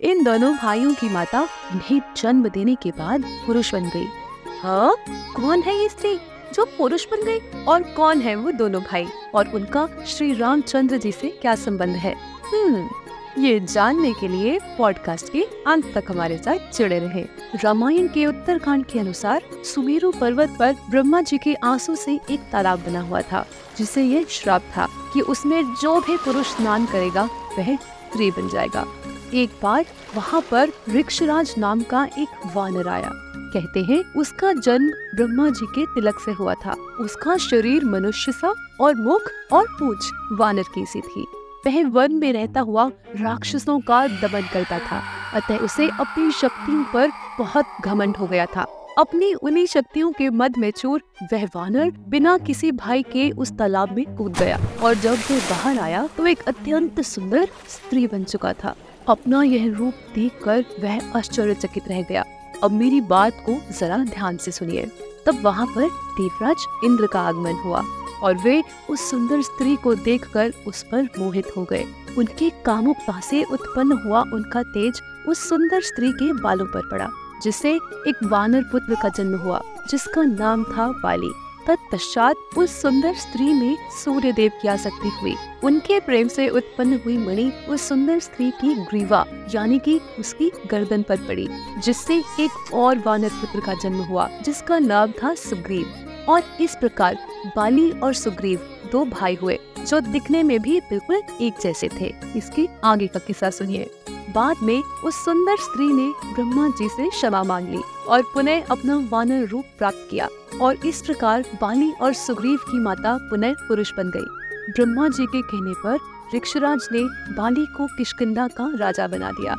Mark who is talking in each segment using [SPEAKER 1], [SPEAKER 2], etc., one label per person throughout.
[SPEAKER 1] इन दोनों भाइयों की माता इन्हें जन्म देने के बाद पुरुष बन गई। हाँ कौन है ये स्त्री जो पुरुष बन गई और कौन है वो दोनों भाई? और उनका श्री रामचंद्र जी से क्या संबंध है? हम्म ये जानने के लिए पॉडकास्ट के अंत तक हमारे साथ जुड़े रहे। रामायण के उत्तरकांड के अनुसार सुमेरु पर्वत पर ब्रह्मा जी के आँसू से एक तालाब बना हुआ था, जिसे ये श्राप था कि उसमें जो भी पुरुष स्नान करेगा, वह स्त्री बन जाएगा। एक बार वहाँ पर रिक्षराज नाम का एक वानर आया। कहते हैं, उसका जन्म ब्रह्मा जी के तिलक से हुआ था। उसका शरीर मनुष्य सा और मुख और पूछ वानर की सी थी। वह वन में रहता हुआ राक्षसों का दमन करता था, अतः उसे अपनी शक्तियों पर बहुत घमंड हो गया था। अपनी उन्हीं शक्तियों के मद में चूर वह वानर बिना किसी भाई के उस तालाब में कूद गया और जब वह बाहर आया तो एक अत्यंत सुंदर स्त्री बन चुका था। अपना यह रूप देखकर वह आश्चर्यचकित रह गया। अब मेरी बात को जरा ध्यान से सुनिए। तब वहाँ पर देवराज इंद्र का आगमन हुआ और वे उस सुंदर स्त्री को देखकर उस पर मोहित हो गए। उनके कामुकता से उत्पन्न हुआ उनका तेज उस सुंदर स्त्री के बालों पर पड़ा जिससे एक वानर पुत्र का जन्म हुआ, जिसका नाम था बाली। तत्पश्चात उस सुंदर स्त्री में सूर्य देव की आसक्ति हुई। उनके प्रेम से उत्पन्न हुई मणि उस सुंदर स्त्री की ग्रीवा, यानी कि उसकी गर्दन पर पड़ी, जिससे एक और वानर पुत्र का जन्म हुआ, जिसका नाम था सुग्रीव। और इस प्रकार बाली और सुग्रीव दो भाई हुए, जो दिखने में भी बिल्कुल एक जैसे थे। इसके आगे का किस्सा सुनिए। बाद में उस सुंदर स्त्री ने ब्रह्मा जी से क्षमा मांग ली और पुनः अपना वानर रूप प्राप्त किया और इस प्रकार बाली और सुग्रीव की माता पुनः पुरुष बन गई। ब्रह्मा जी के कहने पर ऋक्षराज ने बाली को किशकिंदा का राजा बना दिया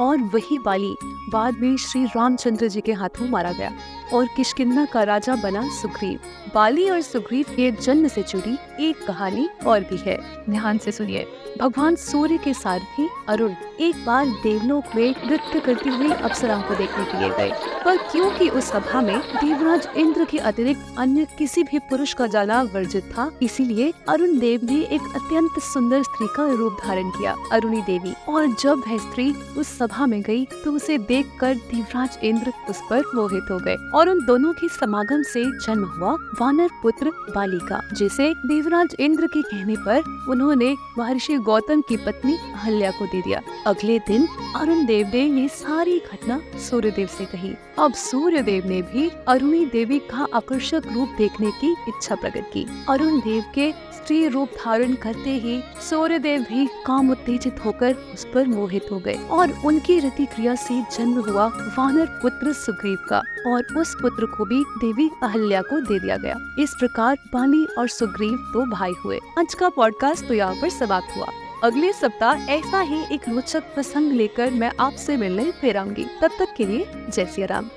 [SPEAKER 1] और वही बाली बाद में श्री रामचंद्र जी के हाथों मारा गया। और किशकिंदा का राजा बना सुग्रीव। बाली और सुग्रीव के जन्म से जुड़ी एक कहानी और भी है। ध्यान से सुनिए। भगवान सूर्य के सारथी अरुण एक बार देवलोक में नृत्य करती हुई अप्सराओं को देखने के लिए गए। पर क्योंकि उस सभा में देवराज इंद्र के अतिरिक्त अन्य किसी भी पुरुष का जाना वर्जित था, इसीलिए अरुण देव ने एक अत्यंत सुंदर स्त्री का रूप धारण किया, अरुणी देवी। और जब वह स्त्री उस सभा में गई तो उसे देख कर देवराज इंद्र उस पर मोहित हो गए। और उन दोनों के समागम से जन्म हुआ वानर पुत्र बालिका, जिसे देवराज इंद्र के कहने पर उन्होंने महर्षि गौतम की पत्नी अहल्या को दे दिया। अगले दिन अरुण देव ने सारी घटना सूर्य देव से कही। अब सूर्य देव ने भी अरुणी देवी का आकर्षक रूप देखने की इच्छा प्रकट की। अरुण देव के स्त्री रूप धारण करते ही सूर्य देव भी काम उत्तेजित होकर उस पर मोहित हो गए और उनकी रति क्रिया से जन्म हुआ वानर पुत्र सुग्रीव का। और उस पुत्र को भी देवी अहल्या को दे दिया गया। इस प्रकार पानी और सुग्रीव दो भाई हुए। आज का पॉडकास्ट तो यहाँ पर समाप्त हुआ। अगले सप्ताह ऐसा ही एक रोचक प्रसंग लेकर मैं आपसे मिलने फिर आऊँगी। तब तक के लिए जय सिया राम।